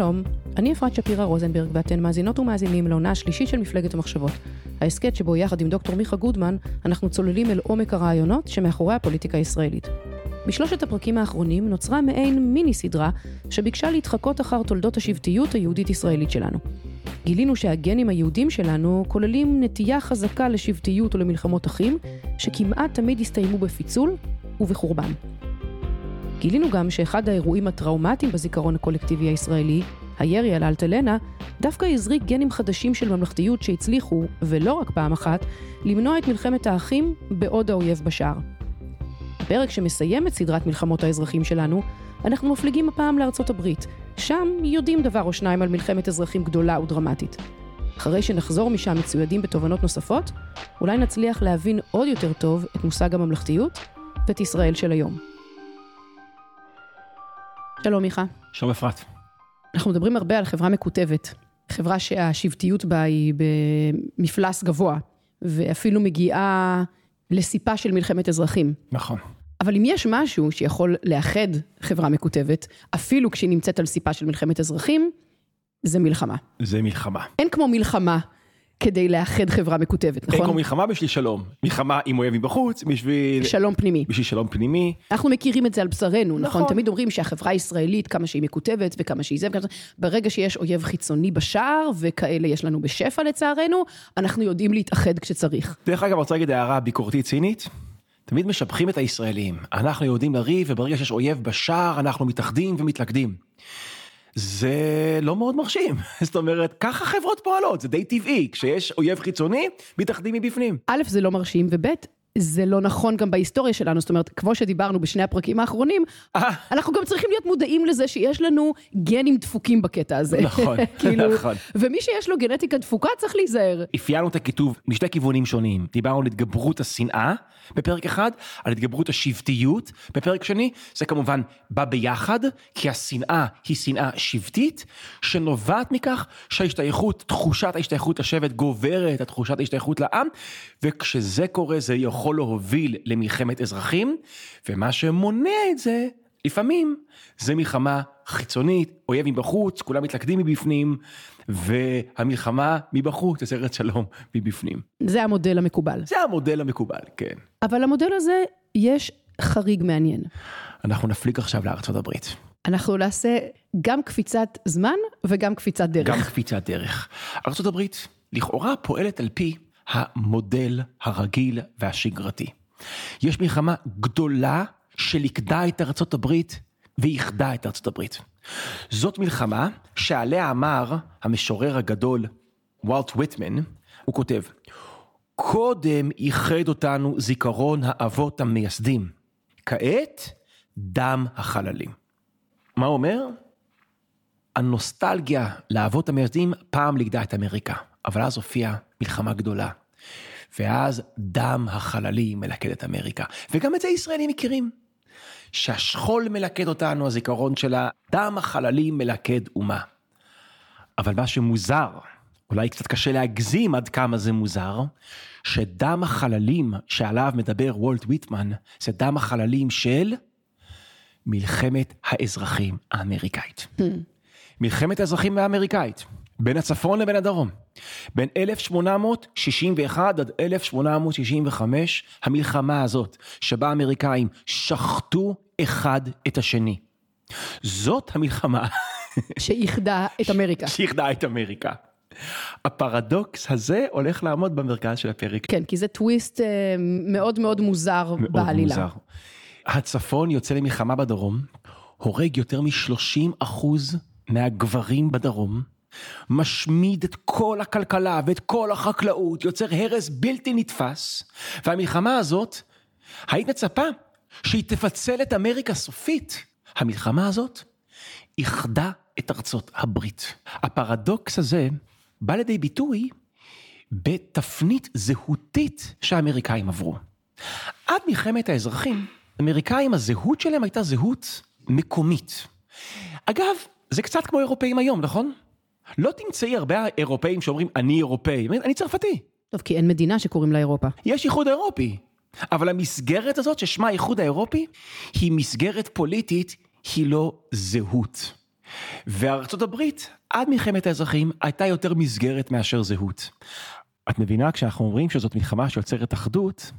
שלום, אני אפרת שפירא רוזנברג ואתן מאזינות ומאזינים לעונה השלישית של מפלגת המחשבות. ההסכת שבו יחד עם דוקטור מיכה גודמן אנחנו צוללים אל עומק הרעיונות שמאחורי הפוליטיקה הישראלית. בשלושת הפרקים האחרונים נוצרה מעין מיני סדרה שביקשה להתחקות אחר תולדות השבטיות היהודית-ישראלית שלנו. גילינו שהגנים היהודים שלנו כוללים נטייה חזקה לשבטיות ולמלחמות אחים, שכמעט תמיד הסתיימו בפיצול ובחורבן. גילינו גם שאחד האירועים הטראומטיים בזיכרון הקולקטיבי הישראלי, הירי על אלטלנה, דווקא הזריק גנים חדשים של ממלכתיות שהצליחו, ולא רק פעם אחת, למנוע את מלחמת האחים בעוד האויב בשער. בפרק שמסיים את סדרת מלחמות האזרחים שלנו, אנחנו מפליגים הפעם לארצות הברית. שם יודעים דבר או שניים על מלחמת אזרחים גדולה ודרמטית. אחרי שנחזור משם מצוידים בתובנות נוספות, אולי נצליח להבין עוד יותר טוב את מושג הממלכתיות ואת ישראל של היום. שלום מיכה. שלום אפרת. אנחנו מדברים הרבה על חברה מקוטבת, חברה שהשבטיות בה היא במפלס גבוה, ואפילו מגיעה לסיפה של מלחמת אזרחים. נכון. אבל אם יש משהו שיכול לאחד חברה מקוטבת, אפילו כשהיא נמצאת על סיפה של מלחמת אזרחים, זה מלחמה. זה מלחמה. אין כמו מלחמה כדי לאחד חברה מקוטבת, נכון? אין כמו מלחמה בשביל שלום. מלחמה עם אויב מבחוץ, בשביל... שלום פנימי. בשביל שלום פנימי. אנחנו מכירים את זה על בשרנו, נכון? נכון. תמיד אומרים שהחברה הישראלית, כמה שהיא מקוטבת וכמה שהיא זה וכמה... ברגע שיש אויב חיצוני בשער, וכאלה יש לנו בשפע לצערנו, אנחנו יודעים להתאחד כשצריך. דרך אגב, אני רוצה להגיד הערה ביקורתית צינית. תמיד משבחים את הישראלים. אנחנו יודעים לריב, וברגע שיש אויב בשער, אנחנו מתאחדים ומתלכדים. זה לא מאוד מרשים. זאת אומרת, ככה חברות פועלות, זה די טבעי. כשיש אויב חיצוני, מתאחדים מבפנים. א', זה לא מרשים, וב', זה לא נכון גם בהיסטוריה שלנו, זאת אומרת, כמו שדיברנו בשני הפרקים האחרונים, אה. אנחנו גם צריכים להיות מודעים לזה שיש לנו גנים דפוקים בקטע הזה. נכון, כאילו, נכון. ומי שיש לו גנטיקה דפוקה צריך להיזהר. אפיינו את הכיתוב משתי כיוונים שונים. דיברנו על התגברות השנאה בפרק אחד, על התגברות השבטיות בפרק שני. זה כמובן בא ביחד, כי השנאה היא שנאה שבטית, שנובעת מכך שההשתייכות, תחושת ההשתייכות לשבט גוברת על תחושת ההשתייכות לעם, וכשזה קורה זה יכול להוביל למלחמת אזרחים, ומה שמונע את זה, לפעמים, זה מלחמה חיצונית, אויב מבחוץ, כולם מתלכדים מבפנים, והמלחמה מבחוץ יוצרת שלום מבפנים. זה המודל המקובל. זה המודל המקובל, כן. אבל למודל הזה יש חריג מעניין. אנחנו נפליג עכשיו לארצות הברית. אנחנו נעשה גם קפיצת זמן וגם קפיצת דרך. גם קפיצת דרך. הברית לכאורה פועלת על פי המודל הרגיל והשגרתי. יש מלחמה גדולה שליכדה את ארצות הברית ואיחדה את ארצות הברית. זאת מלחמה שעליה אמר המשורר הגדול וולט ויטמן, הוא כותב, קודם איחד אותנו זיכרון האבות המייסדים, כעת דם החללים. מה הוא אומר? הנוסטלגיה לאבות המייסדים פעם ליכדה את אמריקה, אבל אז הופיעה מלחמה גדולה. ואז דם החללים מלכד את אמריקה, וגם את זה ישראלים מכירים. שהשכול מלכד אותנו, הזיכרון של הדם החללים מלכד אומה. אבל מה שמוזר, אולי קצת קשה להגזים עד כמה זה מוזר, שדם החללים שעליו מדבר וולט ויטמן, זה דם החללים של מלחמת האזרחים האמריקאית. מלחמת האזרחים האמריקאית, בין הצפון לבין הדרום. בין 1861 עד 1865, המלחמה הזאת, שבה האמריקאים שחטו אחד את השני. זאת המלחמה. שאיחדה את אמריקה. שאיחדה את אמריקה. הפרדוקס הזה הולך לעמוד במרכז של הפרק. כן, כי זה טוויסט אה, מאוד מאוד מוזר מאוד בעלילה. מוזר. הצפון יוצא למלחמה בדרום, הורג יותר מ-30 אחוז מהגברים בדרום, משמיד את כל הכלכלה ואת כל החקלאות, יוצר הרס בלתי נתפס, והמלחמה הזאת, היית מצפה שהיא תפצל את אמריקה סופית. המלחמה הזאת איחדה את ארצות הברית. הפרדוקס הזה בא לידי ביטוי בתפנית זהותית שהאמריקאים עברו. עד מלחמת האזרחים, אמריקאים הזהות שלהם הייתה זהות מקומית. אגב, זה קצת כמו אירופאים היום, נכון? לא תמצאי הרבה אירופאים שאומרים אני אירופאי, אני צרפתי. טוב, כי אין מדינה שקוראים לה אירופה. יש איחוד אירופי, אבל המסגרת הזאת ששמה האיחוד האירופי, היא מסגרת פוליטית, היא לא זהות. וארצות הברית, עד מלחמת האזרחים, הייתה יותר מסגרת מאשר זהות. את מבינה, כשאנחנו אומרים שזאת מלחמה שיוצרת אחדות,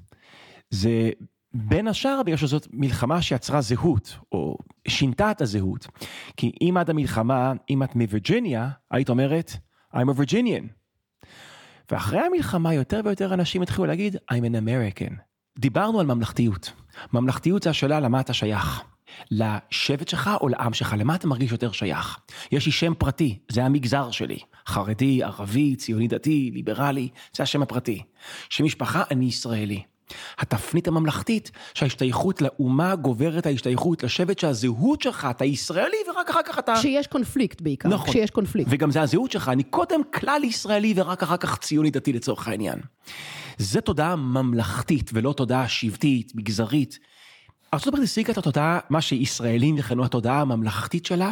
זה בין השאר בגלל שזאת מלחמה שיצרה זהות, או שינתה את הזהות. כי אם עד המלחמה, אם את מווירג'יניה, היית אומרת, I'm a Virginian. ואחרי המלחמה יותר ויותר אנשים התחילו להגיד, I'm an American. דיברנו על ממלכתיות. ממלכתיות זה השאלה למה אתה שייך. לשבט שלך או לעם שלך, למה אתה מרגיש יותר שייך? יש לי שם פרטי, זה המגזר שלי. חרדי, ערבי, ציוני דתי, ליברלי, זה השם הפרטי. שם משפחה, אני ישראלי. התפנית הממלכתית שההשתייכות לאומה גוברת ההשתייכות לשבט שהזהות שלך אתה ישראלי ורק אחר כך אתה... שיש קונפליקט בעיקר, נכון, שיש קונפליקט. וגם זה הזהות שלך, אני קודם כלל ישראלי ורק אחר כך ציוני דתי לצורך העניין. זה תודעה ממלכתית ולא תודעה שבטית, מגזרית. ארה"ב השיגה את התודעה, מה שישראלים יכנו התודעה הממלכתית שלה,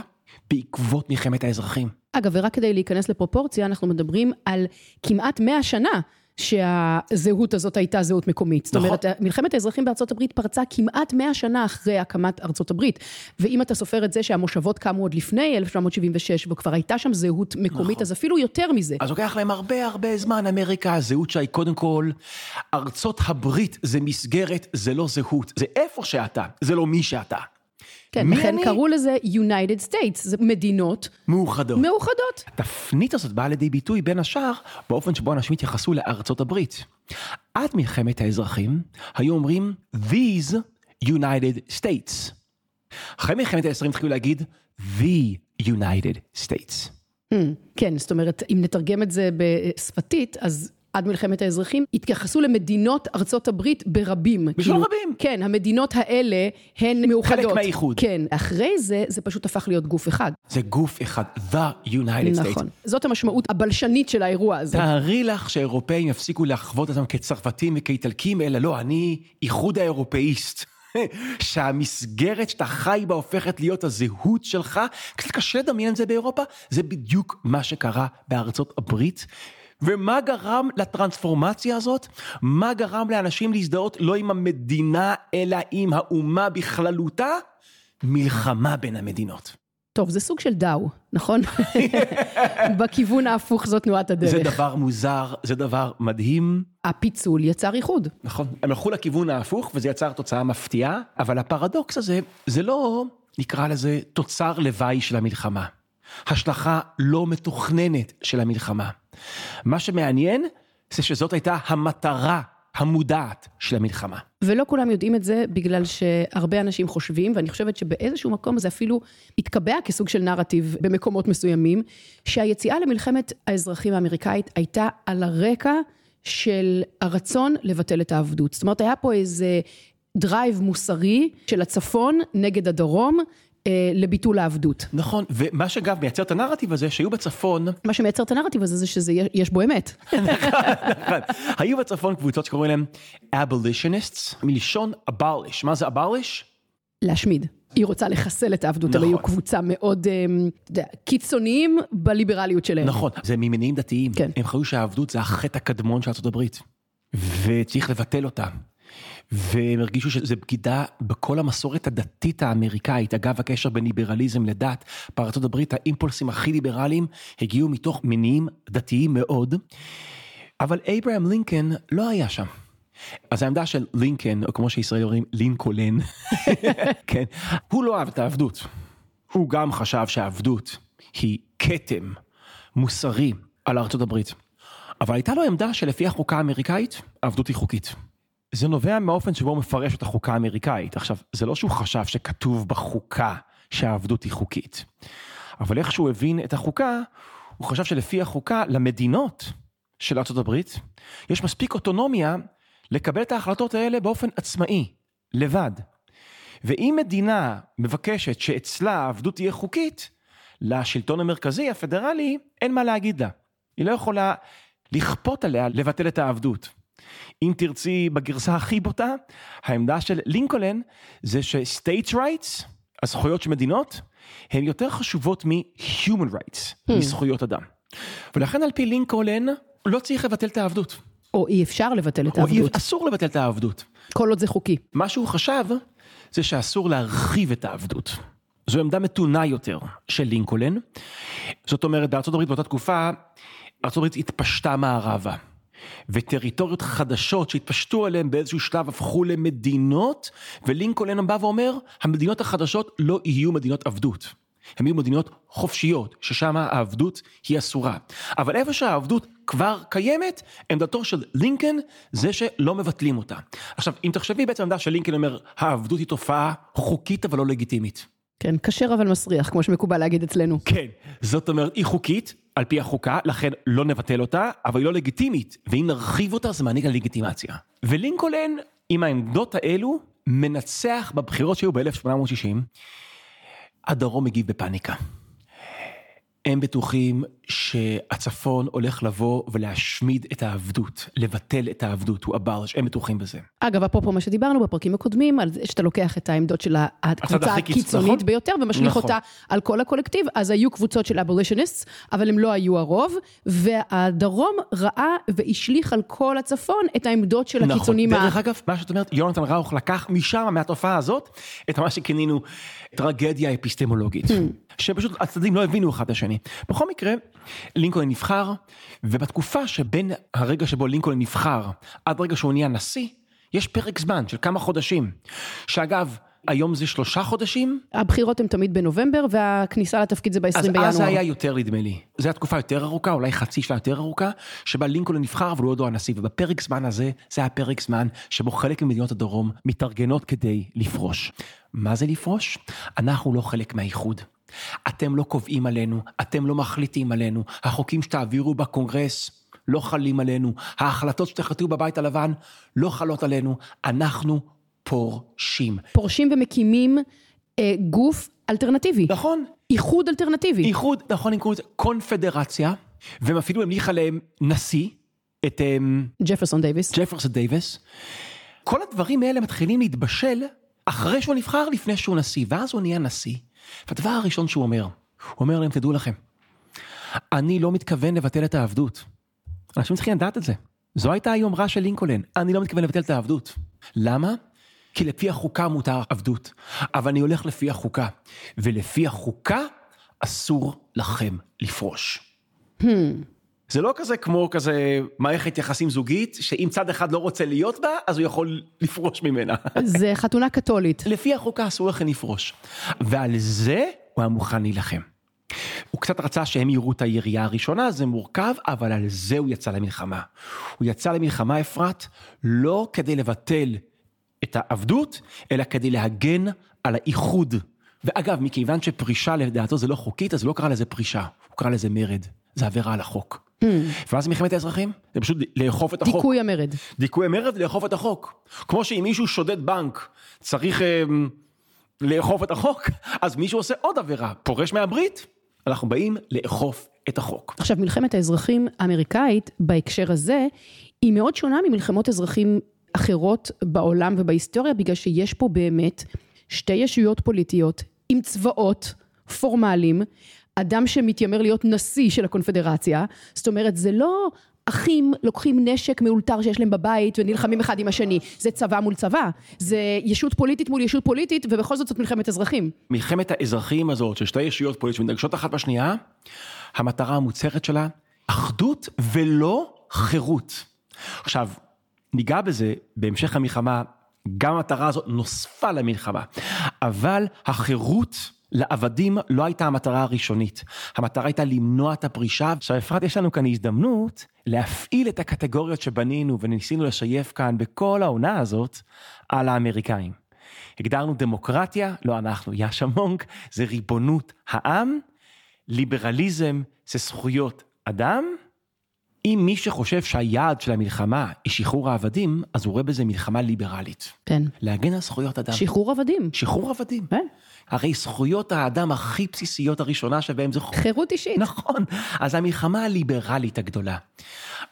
בעקבות מלחמת האזרחים. אגב, ורק כדי להיכנס לפרופורציה, אנחנו מדברים על כמעט 100 שנה שהזהות הזאת הייתה זהות מקומית. זאת אומרת, מלחמת האזרחים בארצות הברית פרצה כמעט 100 שנה אחרי הקמת ארצות הברית. ואם אתה סופר את זה שהמושבות קמו עוד לפני 1976, וכבר הייתה שם זהות מקומית, נכון. אז אפילו יותר מזה. אז לוקח להם הרבה הרבה זמן, אמריקה, הזהות שהיא קודם כל, ארצות הברית זה מסגרת, זה לא זהות, זה איפה שאתה, זה לא מי שאתה. כן, לכן אני? קראו לזה United States, זה מדינות מאוחדות. מאוחדות. התפנית הזאת באה לידי ביטוי בין השאר באופן שבו אנשים התייחסו לארצות הברית. עד מלחמת האזרחים היו אומרים These United States. אחרי מלחמת האזרחים התחילו להגיד The United States. Hmm, כן, זאת אומרת, אם נתרגם את זה בשפתית, אז עד מלחמת האזרחים, התייחסו למדינות ארצות הברית ברבים. בשביל כאילו, רבים. כן, המדינות האלה הן מאוחדות. חלק מהאיחוד. כן, אחרי זה, זה פשוט הפך להיות גוף אחד. זה גוף אחד, The United States. נכון, זאת המשמעות הבלשנית של האירוע הזה. תארי לך שהאירופאים יפסיקו לחוות אותם כצרפתים וכאיטלקים, אלא לא, אני איחוד האירופאיסט. שהמסגרת שאתה חי בה הופכת להיות הזהות שלך, קצת קשה לדמיין את זה באירופה, זה בדיוק מה שקרה בארצות הברית. ומה גרם לטרנספורמציה הזאת? מה גרם לאנשים להזדהות לא עם המדינה, אלא עם האומה בכללותה? מלחמה בין המדינות. טוב, זה סוג של דאו, נכון? בכיוון ההפוך זו תנועת הדרך. זה דבר מוזר, זה דבר מדהים. הפיצול יצר איחוד. נכון, הם הלכו לכיוון ההפוך וזה יצר תוצאה מפתיעה, אבל הפרדוקס הזה, זה לא, נקרא לזה, תוצר לוואי של המלחמה. השלכה לא מתוכננת של המלחמה. מה שמעניין זה שזאת הייתה המטרה המודעת של המלחמה. ולא כולם יודעים את זה בגלל שהרבה אנשים חושבים, ואני חושבת שבאיזשהו מקום זה אפילו התקבע כסוג של נרטיב במקומות מסוימים, שהיציאה למלחמת האזרחים האמריקאית הייתה על הרקע של הרצון לבטל את העבדות. זאת אומרת, היה פה איזה drive מוסרי של הצפון נגד הדרום, לביטול העבדות. נכון, ומה שאגב מייצר את הנרטיב הזה, שהיו בצפון... מה שמייצר את הנרטיב הזה זה שיש בו אמת. נכון, נכון. היו בצפון קבוצות שקוראים להם abolitionist, מלשון abolish. מה זה abolish? להשמיד. היא רוצה לחסל את העבדות, נכון. הם היו קבוצה מאוד אה, יודע, קיצוניים בליברליות שלהם. נכון, זה ממניעים דתיים. כן. הם חיו שהעבדות זה החטא הקדמון של ארה"ב, וצריך לבטל אותה. והם הרגישו שזה בגידה בכל המסורת הדתית האמריקאית. אגב, הקשר בין ליברליזם לדת, בארצות הברית האימפולסים הכי ליברליים הגיעו מתוך מניעים דתיים מאוד, אבל אברהם לינקן לא היה שם. אז העמדה של לינקן, או כמו שישראל אומרים, לינקולן, כן, הוא לא אהב את העבדות. הוא גם חשב שהעבדות היא כתם מוסרי על ארצות הברית. אבל הייתה לו עמדה שלפי החוקה האמריקאית, העבדות היא חוקית. זה נובע מהאופן שבו הוא מפרש את החוקה האמריקאית. עכשיו, זה לא שהוא חשב שכתוב בחוקה שהעבדות היא חוקית, אבל איך שהוא הבין את החוקה, הוא חשב שלפי החוקה, למדינות של ארה"ב, יש מספיק אוטונומיה לקבל את ההחלטות האלה באופן עצמאי, לבד. ואם מדינה מבקשת שאצלה העבדות תהיה חוקית, לשלטון המרכזי, הפדרלי, אין מה להגיד לה. היא לא יכולה לכפות עליה לבטל את העבדות. אם תרצי בגרסה הכי בוטה, העמדה של לינקולן זה ש-states rights, הזכויות של מדינות, הן יותר חשובות מ-human rights, hmm. מזכויות אדם. ולכן על פי לינקולן, לא צריך לבטל את העבדות. או אי אפשר לבטל את העבדות. או אסור לבטל את העבדות. כל עוד זה חוקי. מה שהוא חשב, זה שאסור להרחיב את העבדות. זו עמדה מתונה יותר של לינקולן. זאת אומרת, הברית באותה תקופה, הברית התפשטה מערבה. וטריטוריות חדשות שהתפשטו עליהן באיזשהו שלב הפכו למדינות, ולינקולן בא ואומר, המדינות החדשות לא יהיו מדינות עבדות. הן יהיו מדינות חופשיות, ששם העבדות היא אסורה. אבל איפה שהעבדות כבר קיימת, עמדתו של לינקן זה שלא מבטלים אותה. עכשיו, אם תחשבי בעצם עמדה של לינקן אומר, העבדות היא תופעה חוקית אבל לא לגיטימית. כן, כשר אבל מסריח, כמו שמקובל להגיד אצלנו. כן, זאת אומרת, היא חוקית, על פי החוקה, לכן לא נבטל אותה, אבל היא לא לגיטימית, ואם נרחיב אותה זה מעניק לה לגיטימציה. ולינקולן, עם העמדות האלו, מנצח בבחירות שהיו ב-1860, הדרום מגיב בפאניקה. הם בטוחים שהצפון הולך לבוא ולהשמיד את העבדות, לבטל את העבדות, הוא אברש, הם בטוחים בזה. אגב, אפרופו מה שדיברנו בפרקים הקודמים, על זה שאתה לוקח את העמדות של הקבוצה הקיצונית נכון? ביותר ומשליך נכון. אותה על כל הקולקטיב, אז היו קבוצות של אבולישניסט, אבל הם לא היו הרוב, והדרום ראה והשליך על כל הצפון את העמדות של נכון. הקיצונים. דרך ה... אגב, מה שאת אומרת, יונתן ראוך לקח משם, מהתופעה הזאת, את מה שכינינו טרגדיה אפיסטמולוגית. Hmm. שפשוט הצדדים לא הבינו אחד את השני. בכל מקרה, לינקולן נבחר, ובתקופה שבין הרגע שבו לינקולן נבחר עד רגע שהוא נהיה נשיא, יש פרק זמן של כמה חודשים. שאגב, היום זה שלושה חודשים? הבחירות הן תמיד בנובמבר, והכניסה לתפקיד זה ב-20 בינואר. אז זה היה יותר נדמה לי. זו הייתה תקופה יותר ארוכה, אולי חצי שנה יותר ארוכה, שבה לינקולן נבחר אבל הוא עוד לא הנשיא, ובפרק זמן הזה, זה היה פרק זמן שבו חלק ממדינות הדרום מתארגנות כדי לפרוש. מה זה לפרוש? אנחנו לא חלק מהאיחוד. אתם לא קובעים עלינו, אתם לא מחליטים עלינו, החוקים שתעבירו בקונגרס לא חלים עלינו, ההחלטות שתחלטו בבית הלבן לא חלות עלינו, אנחנו פורשים. פורשים ומקימים אה, גוף אלטרנטיבי. נכון. איחוד אלטרנטיבי. איחוד, נכון, הם קוראים לזה קונפדרציה, והם אפילו המליכו עליהם נשיא, את... אמ, ג'פרסון דייוויס. ג'פרסון דייוויס. כל הדברים האלה מתחילים להתבשל אחרי שהוא נבחר, לפני שהוא נשיא, ואז הוא נהיה נשיא. והדבר הראשון שהוא אומר, הוא אומר להם, תדעו לכם, אני לא מתכוון לבטל את העבדות. אנשים צריכים לדעת את זה. זו הייתה היומרה של לינקולן, אני לא מתכוון לבטל את העבדות. למה? כי לפי החוקה מותר עבדות, אבל אני הולך לפי החוקה, ולפי החוקה אסור לכם לפרוש. Hmm. זה לא כזה כמו כזה מערכת יחסים זוגית, שאם צד אחד לא רוצה להיות בה, אז הוא יכול לפרוש ממנה. זה חתונה קתולית. לפי החוקה אסור לכם לפרוש. ועל זה הוא היה מוכן להילחם. הוא קצת רצה שהם יראו את הירייה הראשונה, זה מורכב, אבל על זה הוא יצא למלחמה. הוא יצא למלחמה, אפרת, לא כדי לבטל את העבדות, אלא כדי להגן על האיחוד. ואגב, מכיוון שפרישה לדעתו זה לא חוקית, אז הוא לא קרא לזה פרישה, הוא קרא לזה מרד. זה עבירה על החוק. Mm. ואז מלחמת האזרחים? זה פשוט לאכוף את החוק. דיכוי המרד. דיכוי המרד ולאכוף את החוק. כמו שאם מישהו שודד בנק, צריך אה, לאכוף את החוק, אז מישהו עושה עוד עבירה, פורש מהברית, אנחנו באים לאכוף את החוק. עכשיו, מלחמת האזרחים האמריקאית, בהקשר הזה, היא מאוד שונה ממלחמות אזרחים אחרות בעולם ובהיסטוריה, בגלל שיש פה באמת שתי ישויות פוליטיות עם צבאות פורמליים, אדם שמתיימר להיות נשיא של הקונפדרציה, זאת אומרת זה לא אחים לוקחים נשק מאולתר שיש להם בבית ונלחמים אחד עם השני, זה צבא מול צבא, זה ישות פוליטית מול ישות פוליטית ובכל זאת זאת מלחמת אזרחים. מלחמת האזרחים הזאת של שתי ישויות פוליטיות שמתנגשות אחת בשנייה, המטרה המוצהרת שלה, אחדות ולא חירות. עכשיו, ניגע בזה בהמשך המלחמה, גם המטרה הזאת נוספה למלחמה, אבל החירות לעבדים לא הייתה המטרה הראשונית, המטרה הייתה למנוע את הפרישה. עכשיו אפרת, יש לנו כאן הזדמנות להפעיל את הקטגוריות שבנינו וניסינו לשייף כאן בכל העונה הזאת על האמריקאים. הגדרנו דמוקרטיה, לא אנחנו, יאשה מונק, זה ריבונות העם, ליברליזם זה זכויות אדם, אם מי שחושב שהיעד של המלחמה היא שחרור העבדים, אז הוא רואה בזה מלחמה ליברלית. כן. להגן על זכויות אדם. שחרור עבדים. שחרור עבדים. כן. הרי זכויות האדם הכי בסיסיות הראשונה שבהם זה... חירות אישית. נכון. אז המלחמה הליברלית הגדולה.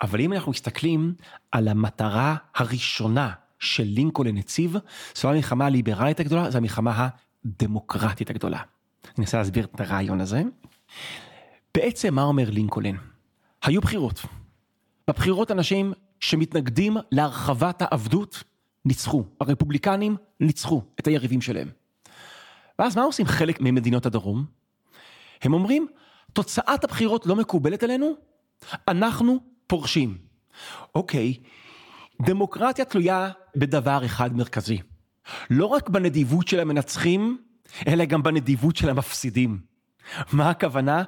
אבל אם אנחנו מסתכלים על המטרה הראשונה של לינקולן נציב, זו המלחמה הליברלית הגדולה, זו המלחמה הדמוקרטית הגדולה. אני אנסה להסביר את הרעיון הזה. בעצם מה אומר לינקולן? היו בחירות. בבחירות אנשים שמתנגדים להרחבת העבדות ניצחו. הרפובליקנים ניצחו את היריבים שלהם. ואז מה עושים חלק ממדינות הדרום? הם אומרים, תוצאת הבחירות לא מקובלת עלינו, אנחנו פורשים. אוקיי, דמוקרטיה תלויה בדבר אחד מרכזי. לא רק בנדיבות של המנצחים, אלא גם בנדיבות של המפסידים. מה הכוונה?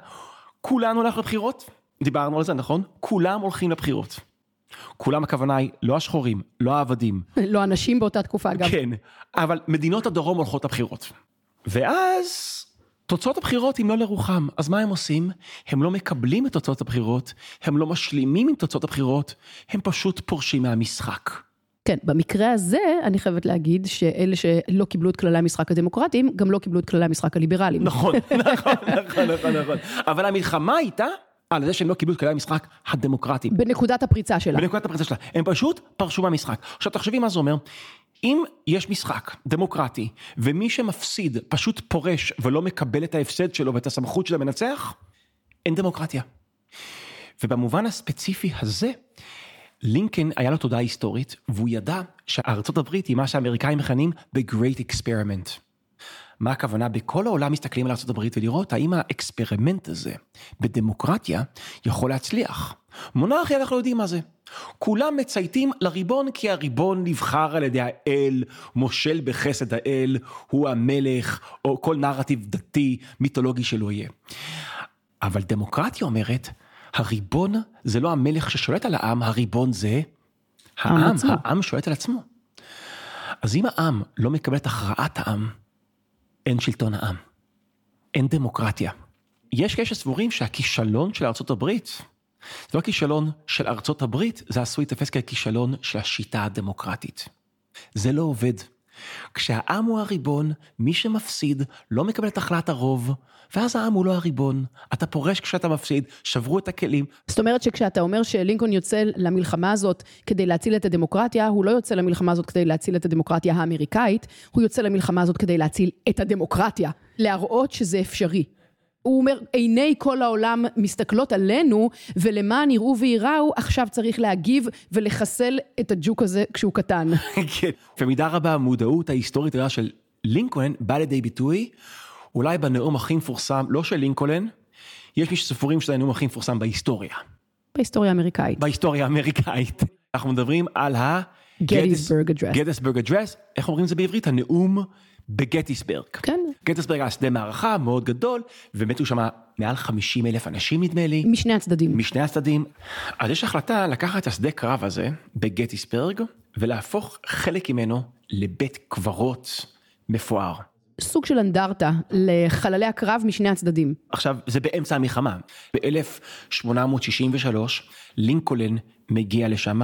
כולנו הולך לבחירות, דיברנו על זה, נכון? כולם הולכים לבחירות. כולם הכוונה היא לא השחורים, לא העבדים. לא אנשים באותה תקופה, אגב. כן, אבל מדינות הדרום הולכות לבחירות. ואז תוצאות הבחירות הן לא לרוחם, אז מה הם עושים? הם לא מקבלים את תוצאות הבחירות, הם לא משלימים עם תוצאות הבחירות, הם פשוט פורשים מהמשחק. כן, במקרה הזה אני חייבת להגיד שאלה שלא קיבלו את כללי המשחק הדמוקרטיים, גם לא קיבלו את כללי המשחק הליברליים. נכון, נכון, נכון, נכון, נכון. אבל המלחמה הייתה על זה שהם לא קיבלו את כללי המשחק הדמוקרטיים. בנקודת הפריצה שלה. בנקודת הפריצה שלה. הם פשוט פרשו מהמשחק. עכשיו תחשבי מה זה אומר. אם יש משחק דמוקרטי, ומי שמפסיד פשוט פורש ולא מקבל את ההפסד שלו ואת הסמכות של המנצח, אין דמוקרטיה. ובמובן הספציפי הזה, לינקן היה לו תודעה היסטורית, והוא ידע שארצות הברית היא מה שהאמריקאים מכנים ב-Great Experiment. מה הכוונה? בכל העולם מסתכלים על הברית ולראות האם ה experiment הזה בדמוקרטיה יכול להצליח. מונרכיה אנחנו יודעים מה זה. כולם מצייתים לריבון כי הריבון נבחר על ידי האל, מושל בחסד האל, הוא המלך, או כל נרטיב דתי, מיתולוגי שלא יהיה. אבל דמוקרטיה אומרת, הריבון זה לא המלך ששולט על העם, הריבון זה העם, העם שולט על עצמו. אז אם העם לא מקבל את הכרעת העם, אין שלטון העם, אין דמוקרטיה. יש כאלה שסבורים שהכישלון של ארצות הברית, זה לא הכישלון של ארצות הברית, זה עשוי לתפס ככישלון של השיטה הדמוקרטית. זה לא עובד. כשהעם הוא הריבון, מי שמפסיד לא מקבל את החלט הרוב, ואז העם הוא לא הריבון. אתה פורש כשאתה מפסיד, שברו את הכלים. זאת אומרת שכשאתה אומר שלינקולן יוצא למלחמה הזאת כדי להציל את הדמוקרטיה, הוא לא יוצא למלחמה הזאת כדי להציל את הדמוקרטיה האמריקאית, הוא יוצא למלחמה הזאת כדי להציל את הדמוקרטיה. להראות שזה אפשרי. הוא אומר, עיני כל העולם מסתכלות עלינו, ולמען יראו וייראו, עכשיו צריך להגיב ולחסל את הג'וק הזה כשהוא קטן. כן, במידה רבה המודעות ההיסטורית של לינקולן באה לידי ביטוי, אולי בנאום הכי מפורסם, לא של לינקולן, יש מי שספורים שזה הנאום הכי מפורסם בהיסטוריה. בהיסטוריה האמריקאית. בהיסטוריה האמריקאית. אנחנו מדברים על ה... גטיסברג אדרס. גטיסברג אדרס, איך אומרים את זה בעברית? הנאום בגטיסברג. כן. גטיסברג היה שדה מערכה מאוד גדול, ומתו שם מעל 50 אלף אנשים נדמה לי. משני הצדדים. משני הצדדים. אז יש החלטה לקחת את השדה קרב הזה בגטיסברג, ולהפוך חלק ממנו לבית קברות מפואר. סוג של אנדרטה לחללי הקרב משני הצדדים. עכשיו, זה באמצע המלחמה. ב-1863 לינקולן מגיע לשם,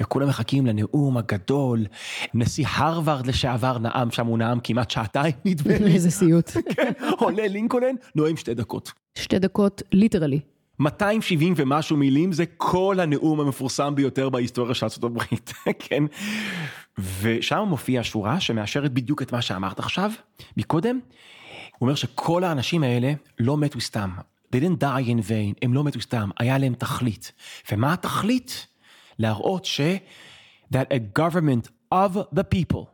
וכולם מחכים לנאום הגדול. נשיא הרווארד לשעבר נאם שם, הוא נאם כמעט שעתיים נדמה לי. איזה סיוט. כן, עולה לינקולן, נואם שתי דקות. שתי דקות, ליטרלי. 270 ומשהו מילים זה כל הנאום המפורסם ביותר בהיסטוריה של ארה"ב, כן? ושם מופיעה שורה שמאשרת בדיוק את מה שאמרת עכשיו, מקודם. הוא אומר שכל האנשים האלה לא מתו סתם. They didn't die in vain, הם לא מתו סתם, היה להם תכלית. ומה התכלית? להראות ש... that a government of the people,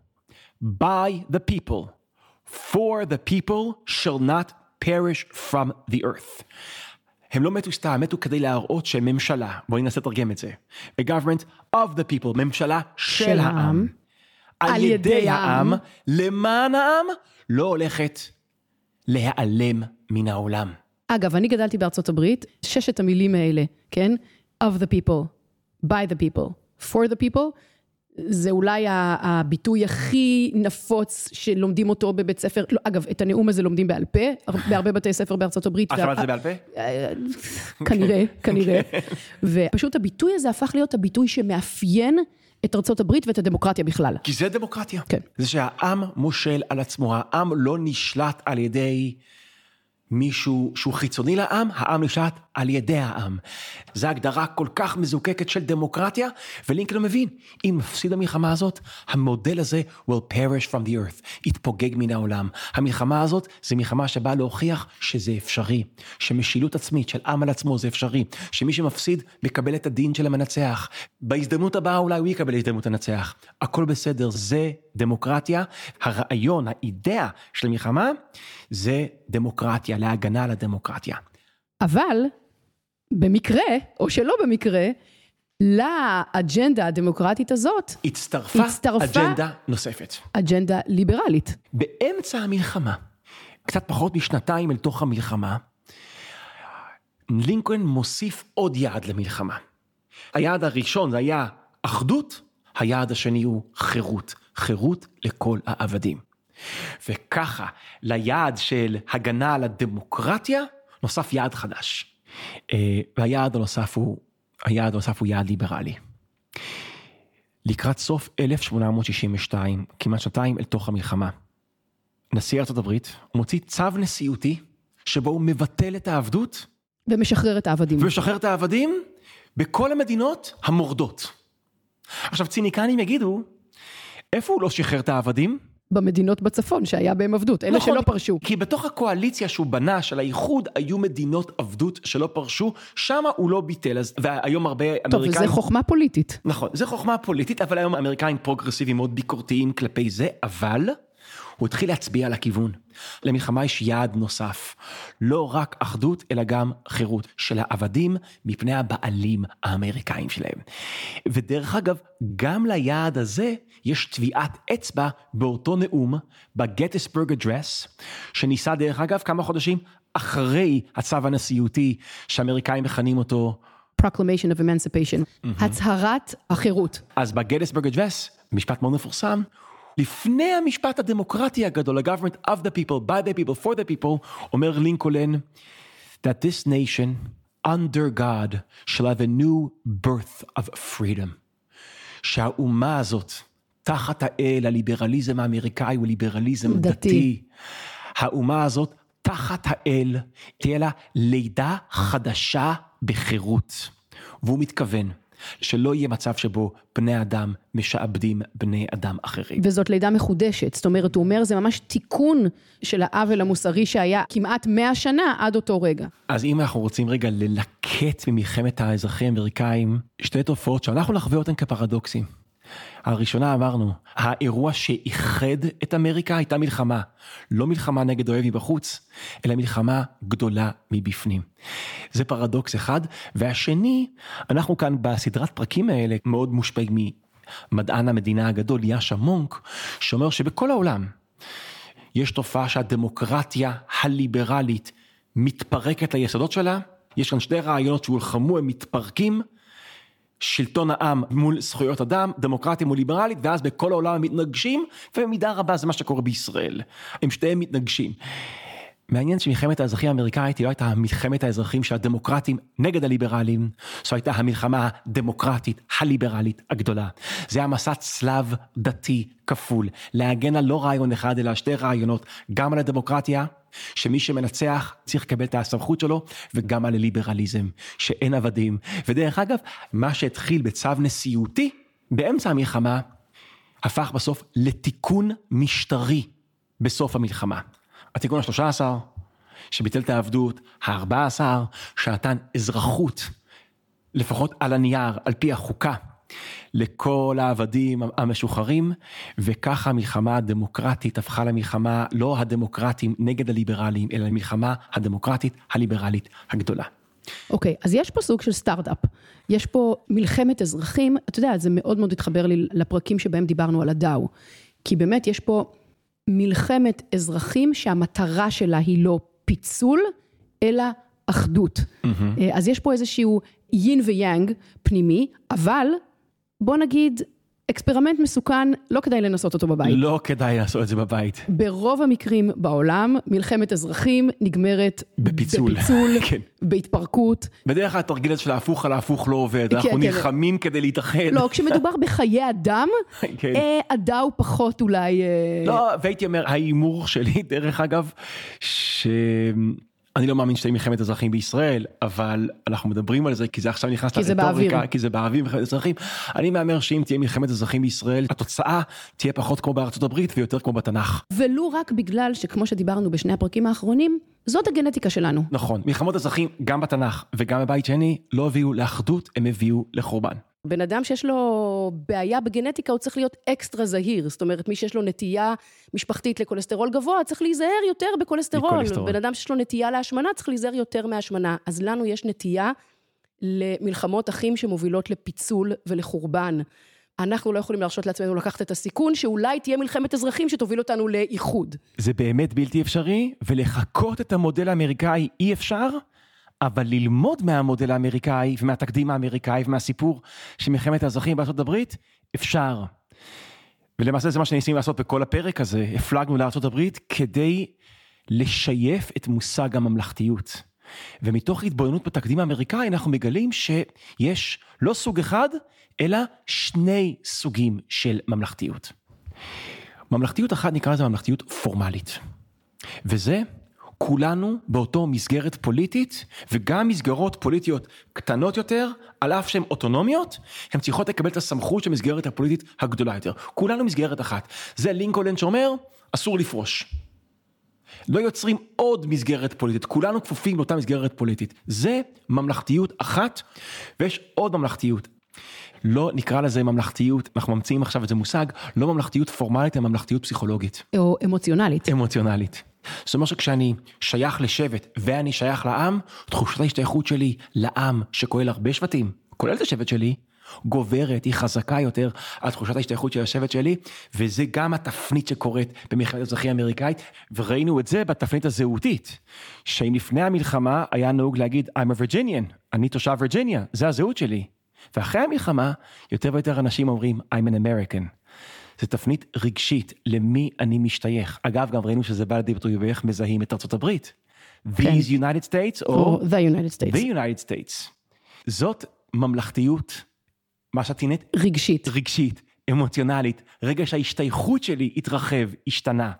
by the people, for the people, shall not perish from the earth. הם לא מתו סתם, מתו כדי להראות שממשלה, בואי ננסה לתרגם את זה, a government of the people, ממשלה של, של העם, העם, על ידי העם, למען העם, לא הולכת להיעלם מן העולם. אגב, אני גדלתי בארצות הברית, ששת המילים האלה, כן? of the people, by the people, for the people, זה אולי הביטוי הכי נפוץ שלומדים אותו בבית ספר, לא, אגב, את הנאום הזה לומדים בעל פה, בהרבה בתי ספר בארצות הברית. את שמעת את זה בעל פה? כנראה, כנראה. ופשוט הביטוי הזה הפך להיות הביטוי שמאפיין את ארצות הברית ואת הדמוקרטיה בכלל. כי זה דמוקרטיה. כן. זה שהעם מושל על עצמו, העם לא נשלט על ידי מישהו שהוא חיצוני לעם, העם נשלט על ידי העם. זו הגדרה כל כך מזוקקת של דמוקרטיה, ולינקולן מבין, אם מפסיד המלחמה הזאת, המודל הזה will perish from the earth, יתפוגג מן העולם. המלחמה הזאת זה מלחמה שבאה להוכיח שזה אפשרי, שמשילות עצמית של עם על עצמו זה אפשרי, שמי שמפסיד מקבל את הדין של המנצח. בהזדמנות הבאה אולי הוא יקבל הזדמנות לנצח. הכל בסדר, זה דמוקרטיה. הרעיון, האידאה של מלחמה, זה דמוקרטיה, להגנה על הדמוקרטיה. אבל במקרה, או שלא במקרה, לאג'נדה הדמוקרטית הזאת, הצטרפה, הצטרפה אג'נדה נוספת. אג'נדה ליברלית. באמצע המלחמה, קצת פחות משנתיים אל תוך המלחמה, לינקולן מוסיף עוד יעד למלחמה. היעד הראשון היה אחדות, היעד השני הוא חירות, חירות לכל העבדים. וככה, ליעד של הגנה על הדמוקרטיה, נוסף יעד חדש. אה, והיעד הנוסף הוא, היעד הנוסף הוא יעד ליברלי. לקראת סוף 1862, כמעט שנתיים אל תוך המלחמה, נשיא ארצות הברית מוציא צו נשיאותי שבו הוא מבטל את העבדות. ומשחרר את העבדים. ומשחרר את העבדים בכל המדינות המורדות. עכשיו ציניקנים יגידו, איפה הוא לא שחרר את העבדים? במדינות בצפון שהיה בהם עבדות, אלה נכון, שלא פרשו. כי בתוך הקואליציה שהוא בנה של האיחוד היו מדינות עבדות שלא פרשו, שם הוא לא ביטל, אז, והיום הרבה טוב, אמריקאים... וזה חוכמה פוליטית. נכון, זה חוכמה פוליטית, אבל היום האמריקאים פרוגרסיביים מאוד ביקורתיים כלפי זה, אבל הוא התחיל להצביע על הכיוון. למלחמה יש יעד נוסף, לא רק אחדות, אלא גם חירות של העבדים מפני הבעלים האמריקאים שלהם. ודרך אגב, גם ליעד הזה יש טביעת אצבע באותו נאום, בגטיסבורג אדרס, שניסה דרך אגב כמה חודשים אחרי הצו הנשיאותי, שהאמריקאים מכנים אותו Proclamation of Emancipation, הצהרת החירות. אז בגטיסבורג אדרס, משפט מאוד מפורסם, לפני המשפט הדמוקרטי הגדול, ה-government of the people, by the people, for the people, אומר לינקולן, that this nation, under God, shall have a new birth of freedom. שהאומה הזאת, תחת האל, הליברליזם האמריקאי הוא ליברליזם דתי. דתי. האומה הזאת, תחת האל, תהיה לה לידה חדשה בחירות. והוא מתכוון שלא יהיה מצב שבו בני אדם משעבדים בני אדם אחרים. וזאת לידה מחודשת, זאת אומרת, הוא אומר, זה ממש תיקון של העוול המוסרי שהיה כמעט 100 שנה עד אותו רגע. אז אם אנחנו רוצים רגע ללקט ממלחמת האזרחים האמריקאים, שתי תופעות שאנחנו נחווה אותן כפרדוקסים. הראשונה אמרנו, האירוע שאיחד את אמריקה הייתה מלחמה. לא מלחמה נגד אויב מבחוץ, אלא מלחמה גדולה מבפנים. זה פרדוקס אחד. והשני, אנחנו כאן בסדרת פרקים האלה מאוד מושפעים ממדען המדינה הגדול יאשה מונק, שאומר שבכל העולם יש תופעה שהדמוקרטיה הליברלית מתפרקת ליסודות שלה. יש כאן שני רעיונות שהולחמו, הם מתפרקים. שלטון העם מול זכויות אדם, דמוקרטיה מול ליברלית, ואז בכל העולם הם מתנגשים, ובמידה רבה זה מה שקורה בישראל. הם שתיהם מתנגשים. מעניין שמלחמת האזרחים האמריקאית היא לא הייתה מלחמת האזרחים של הדמוקרטים נגד הליברלים, זו הייתה המלחמה הדמוקרטית הליברלית הגדולה. זה היה מסע צלב דתי כפול, להגן על לא רעיון אחד אלא שתי רעיונות, גם על הדמוקרטיה, שמי שמנצח צריך לקבל את הסמכות שלו, וגם על הליברליזם, שאין עבדים. ודרך אגב, מה שהתחיל בצו נשיאותי, באמצע המלחמה, הפך בסוף לתיקון משטרי בסוף המלחמה. התיקון השלושה עשר, שביטל את העבדות, הארבע עשר, שנתן אזרחות, לפחות על הנייר, על פי החוקה, לכל העבדים המשוחררים, וככה המלחמה הדמוקרטית הפכה למלחמה לא הדמוקרטים נגד הליברלים, אלא למלחמה הדמוקרטית הליברלית הגדולה. אוקיי, אז יש פה סוג של סטארט-אפ. יש פה מלחמת אזרחים, אתה יודע, זה מאוד מאוד התחבר לי לפרקים שבהם דיברנו על הדאו. כי באמת יש פה מלחמת אזרחים שהמטרה שלה היא לא פיצול, אלא אחדות. Mm-hmm. אז יש פה איזשהו יין ויאנג פנימי, אבל בוא נגיד, experiment מסוכן, לא כדאי לנסות אותו בבית. לא כדאי לעשות את זה בבית. ברוב המקרים בעולם, מלחמת אזרחים נגמרת בפיצול. בפיצול, כן. בהתפרקות. בדרך כלל התרגיל הזה של ההפוך על ההפוך לא עובד, כן, אנחנו כן. נלחמים כדי להתאחד. לא, כשמדובר בחיי אדם, כן. אה, עדה הוא פחות אולי... אה, לא, והייתי אומר, ההימור שלי, דרך אגב, שאני לא מאמין שתהיה מלחמת אזרחים בישראל, אבל אנחנו מדברים על זה, כי זה עכשיו נכנס לרטוריקה. כי זה באוויר מלחמת אזרחים. אני מהמר שאם תהיה מלחמת אזרחים בישראל, התוצאה תהיה פחות כמו בארצות הברית ויותר כמו בתנ"ך. ולו רק בגלל שכמו שדיברנו בשני הפרקים האחרונים, זאת הגנטיקה שלנו. נכון, מלחמות אזרחים, גם בתנ"ך וגם בבית שני, לא הביאו לאחדות, הם הביאו לחורבן. בן אדם שיש לו בעיה בגנטיקה, הוא צריך להיות אקסטרה זהיר. זאת אומרת, מי שיש לו נטייה משפחתית לכולסטרול גבוה, צריך להיזהר יותר בכולסטרול. בן אדם שיש לו נטייה להשמנה, צריך להיזהר יותר מהשמנה. אז לנו יש נטייה למלחמות אחים שמובילות לפיצול ולחורבן. אנחנו לא יכולים להרשות לעצמנו לקחת את הסיכון שאולי תהיה מלחמת אזרחים שתוביל אותנו לאיחוד. זה באמת בלתי אפשרי, ולחקות את המודל האמריקאי אי אפשר, אבל ללמוד מהמודל האמריקאי ומהתקדים האמריקאי ומהסיפור של מלחמת האזרחים בארצות הברית, אפשר. ולמעשה זה מה שניסינו לעשות בכל הפרק הזה, הפלגנו לארצות הברית כדי לשייף את מושג הממלכתיות. ומתוך התבוננות בתקדים האמריקאי אנחנו מגלים שיש לא סוג אחד, אלא שני סוגים של ממלכתיות. ממלכתיות אחת נקרא לזה ממלכתיות פורמלית. וזה כולנו באותו מסגרת פוליטית, וגם מסגרות פוליטיות קטנות יותר, על אף שהן אוטונומיות, הן צריכות לקבל את הסמכות של המסגרת הפוליטית הגדולה יותר. כולנו מסגרת אחת. זה לינקולן שאומר, אסור לפרוש. לא יוצרים עוד מסגרת פוליטית, כולנו כפופים לאותה מסגרת פוליטית. זה ממלכתיות אחת, ויש עוד ממלכתיות. לא נקרא לזה ממלכתיות, אנחנו ממציאים עכשיו איזה מושג, לא ממלכתיות פורמלית, אלא ממלכתיות פסיכולוגית. או אמוציונלית. אמוציונלית. זאת אומרת שכשאני שייך לשבט ואני שייך לעם, תחושת ההשתייכות שלי לעם שכולל הרבה שבטים, כולל את השבט שלי, גוברת, היא חזקה יותר על תחושת ההשתייכות של השבט שלי, וזה גם התפנית שקורית במלחמת האזרחים האמריקאית, וראינו את זה בתפנית הזהותית, שאם לפני המלחמה היה נהוג להגיד I'm a Virginian, אני תושב וירג'יניה, זה הזהות שלי. ואחרי המלחמה, יותר ויותר אנשים אומרים I'm an American. זה תפנית רגשית למי אני משתייך. אגב, גם ראינו שזה בא לידי ביטוי באיך מזהים את ארצות הברית. These United States או The United States. The United States. זאת ממלכתיות, מה שאת תהיית רגשית. רגשית, אמוציונלית, רגע שההשתייכות שלי התרחב, השתנה.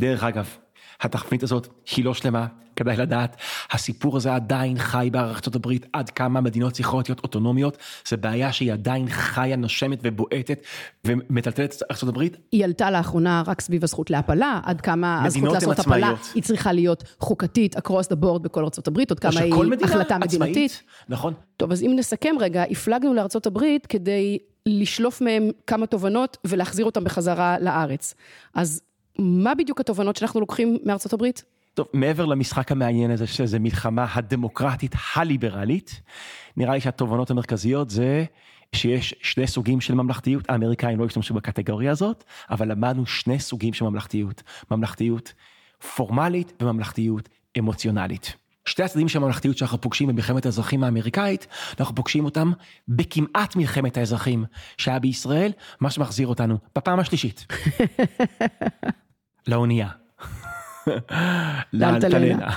דרך אגב, התפנית הזאת היא לא שלמה, כדאי לדעת, הסיפור הזה עדיין חי בארצות הברית, עד כמה מדינות צריכות להיות אוטונומיות, זה בעיה שהיא עדיין חיה, נושמת ובועטת ומטלטלת את ארצות הברית. היא עלתה לאחרונה רק סביב הזכות להפלה, עד כמה הזכות לעשות הפלה. היא צריכה להיות חוקתית across the board בכל ארצות הברית, עוד כמה היא מדינה החלטה עצמאית, מדינתית. נכון. טוב, אז אם נסכם רגע, הפלגנו לארצות הברית כדי לשלוף מהם כמה תובנות ולהחזיר אותם בחזרה לארץ. אז מה בדיוק התובנות שאנחנו לוקחים מארצות הברית? טוב, מעבר למשחק המעניין הזה שזה מלחמה הדמוקרטית הליברלית, נראה לי שהתובנות המרכזיות זה שיש שני סוגים של ממלכתיות, האמריקאים לא השתמשו בקטגוריה הזאת, אבל למדנו שני סוגים של ממלכתיות, ממלכתיות פורמלית וממלכתיות אמוציונלית. שתי הצדדים של הממלכתיות שאנחנו פוגשים במלחמת האזרחים האמריקאית, אנחנו פוגשים אותם בכמעט מלחמת האזרחים שהיה בישראל, מה שמחזיר אותנו בפעם השלישית. לאונייה. לאלטלנה.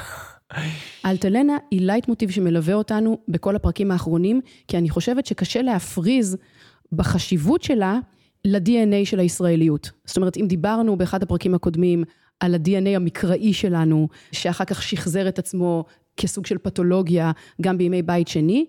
אלטלנה היא לייט מוטיב שמלווה אותנו בכל הפרקים האחרונים, כי אני חושבת שקשה להפריז בחשיבות שלה ל-DNA של הישראליות. זאת אומרת, אם דיברנו באחד הפרקים הקודמים על ה-DNA המקראי שלנו, שאחר כך שחזר את עצמו כסוג של פתולוגיה גם בימי בית שני,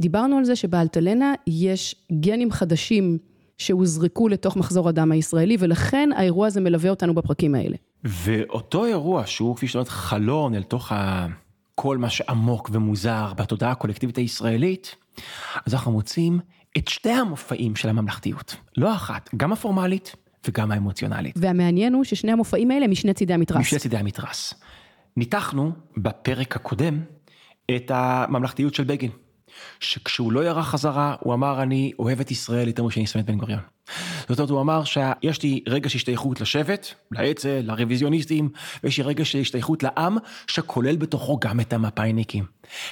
דיברנו על זה שבאלטלנה יש גנים חדשים שהוזרקו לתוך מחזור הדם הישראלי, ולכן האירוע הזה מלווה אותנו בפרקים האלה. ואותו אירוע שהוא כפי שאומרת חלון אל תוך ה... כל מה שעמוק ומוזר בתודעה הקולקטיבית הישראלית, אז אנחנו מוצאים את שתי המופעים של הממלכתיות. לא אחת, גם הפורמלית וגם האמוציונלית. והמעניין הוא ששני המופעים האלה משני צידי המתרס. משני צידי המתרס. ניתחנו בפרק הקודם את הממלכתיות של בגין. שכשהוא לא ירה חזרה, הוא אמר, אני אוהב את ישראל יותר משאני שונא את בן גוריון. זאת אומרת, הוא אמר שיש לי רגע של השתייכות לשבט, לאצ"ל, לרוויזיוניסטים, ויש לי רגע של השתייכות לעם, שכולל בתוכו גם את המפא"יניקים.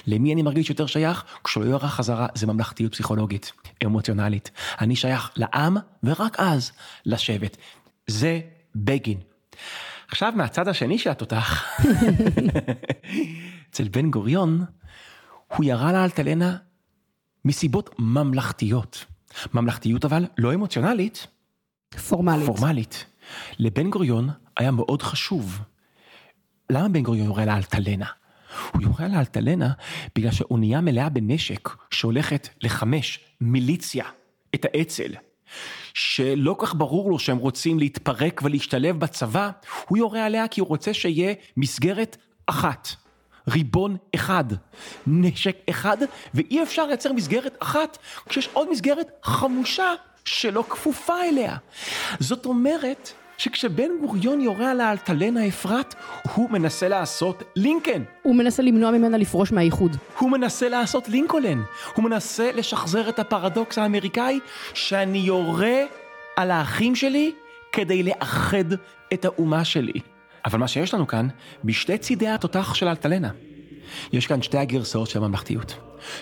למי אני מרגיש יותר שייך? כשהוא לא ירה חזרה, זה ממלכתיות פסיכולוגית, אמוציונלית. אני שייך לעם, ורק אז לשבט. זה בגין. עכשיו מהצד השני של התותח, אצל בן גוריון, הוא ירה לאלטלנה מסיבות ממלכתיות. ממלכתיות אבל לא אמוציונלית, פורמלית. פורמלית. לבן גוריון היה מאוד חשוב. למה בן גוריון יורה לאלטלנה? הוא יורה לאלטלנה בגלל שאונייה מלאה בנשק שהולכת לחמש מיליציה את האצ"ל, שלא כך ברור לו שהם רוצים להתפרק ולהשתלב בצבא, הוא יורה עליה כי הוא רוצה שיהיה מסגרת אחת. ריבון אחד, נשק אחד, ואי אפשר לייצר מסגרת אחת כשיש עוד מסגרת חמושה שלא כפופה אליה. זאת אומרת שכשבן גוריון יורה על האלטלנה אפרת, הוא מנסה לעשות לינקן. הוא מנסה למנוע ממנה לפרוש מהאיחוד. הוא מנסה לעשות לינקולן. הוא מנסה לשחזר את הפרדוקס האמריקאי שאני יורה על האחים שלי כדי לאחד את האומה שלי. אבל מה שיש לנו כאן, בשתי צידי התותח של אלטלנה. יש כאן שתי הגרסאות של הממלכתיות.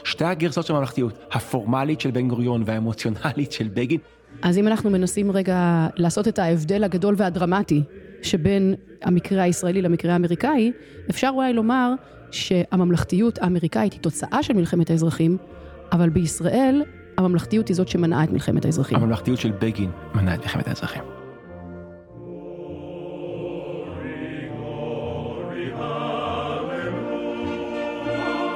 שתי הגרסאות של הממלכתיות, הפורמלית של בן גוריון והאמוציונלית של בגין. אז אם אנחנו מנסים רגע לעשות את ההבדל הגדול והדרמטי שבין המקרה הישראלי למקרה האמריקאי, אפשר אולי לומר שהממלכתיות האמריקאית היא תוצאה של מלחמת האזרחים, אבל בישראל הממלכתיות היא זאת שמנעה את מלחמת האזרחים. הממלכתיות של בגין מנעה את מלחמת האזרחים.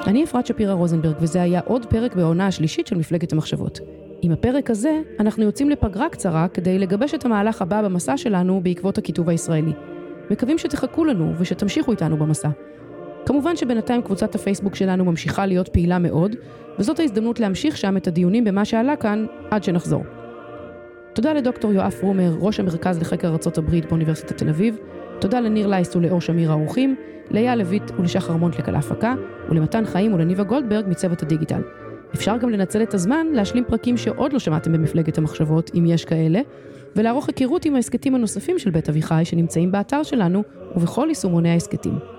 אני אפרת שפירא רוזנברג, וזה היה עוד פרק בעונה השלישית של מפלגת המחשבות. עם הפרק הזה, אנחנו יוצאים לפגרה קצרה כדי לגבש את המהלך הבא במסע שלנו בעקבות הכיתוב הישראלי. מקווים שתחכו לנו ושתמשיכו איתנו במסע. כמובן שבינתיים קבוצת הפייסבוק שלנו ממשיכה להיות פעילה מאוד, וזאת ההזדמנות להמשיך שם את הדיונים במה שעלה כאן עד שנחזור. תודה לדוקטור יואב פרומר, ראש המרכז לחקר הברית באוניברסיטת תל אביב, תודה לניר לייס ולאור שמיר האורחים, לאייל לויט ולשחר מונטלק על ההפקה, ולמתן חיים ולניבה גולדברג מצוות הדיגיטל. אפשר גם לנצל את הזמן להשלים פרקים שעוד לא שמעתם במפלגת המחשבות, אם יש כאלה, ולערוך היכרות עם ההסכתים הנוספים של בית אביחי שנמצאים באתר שלנו ובכל יישומוני ההסכתים.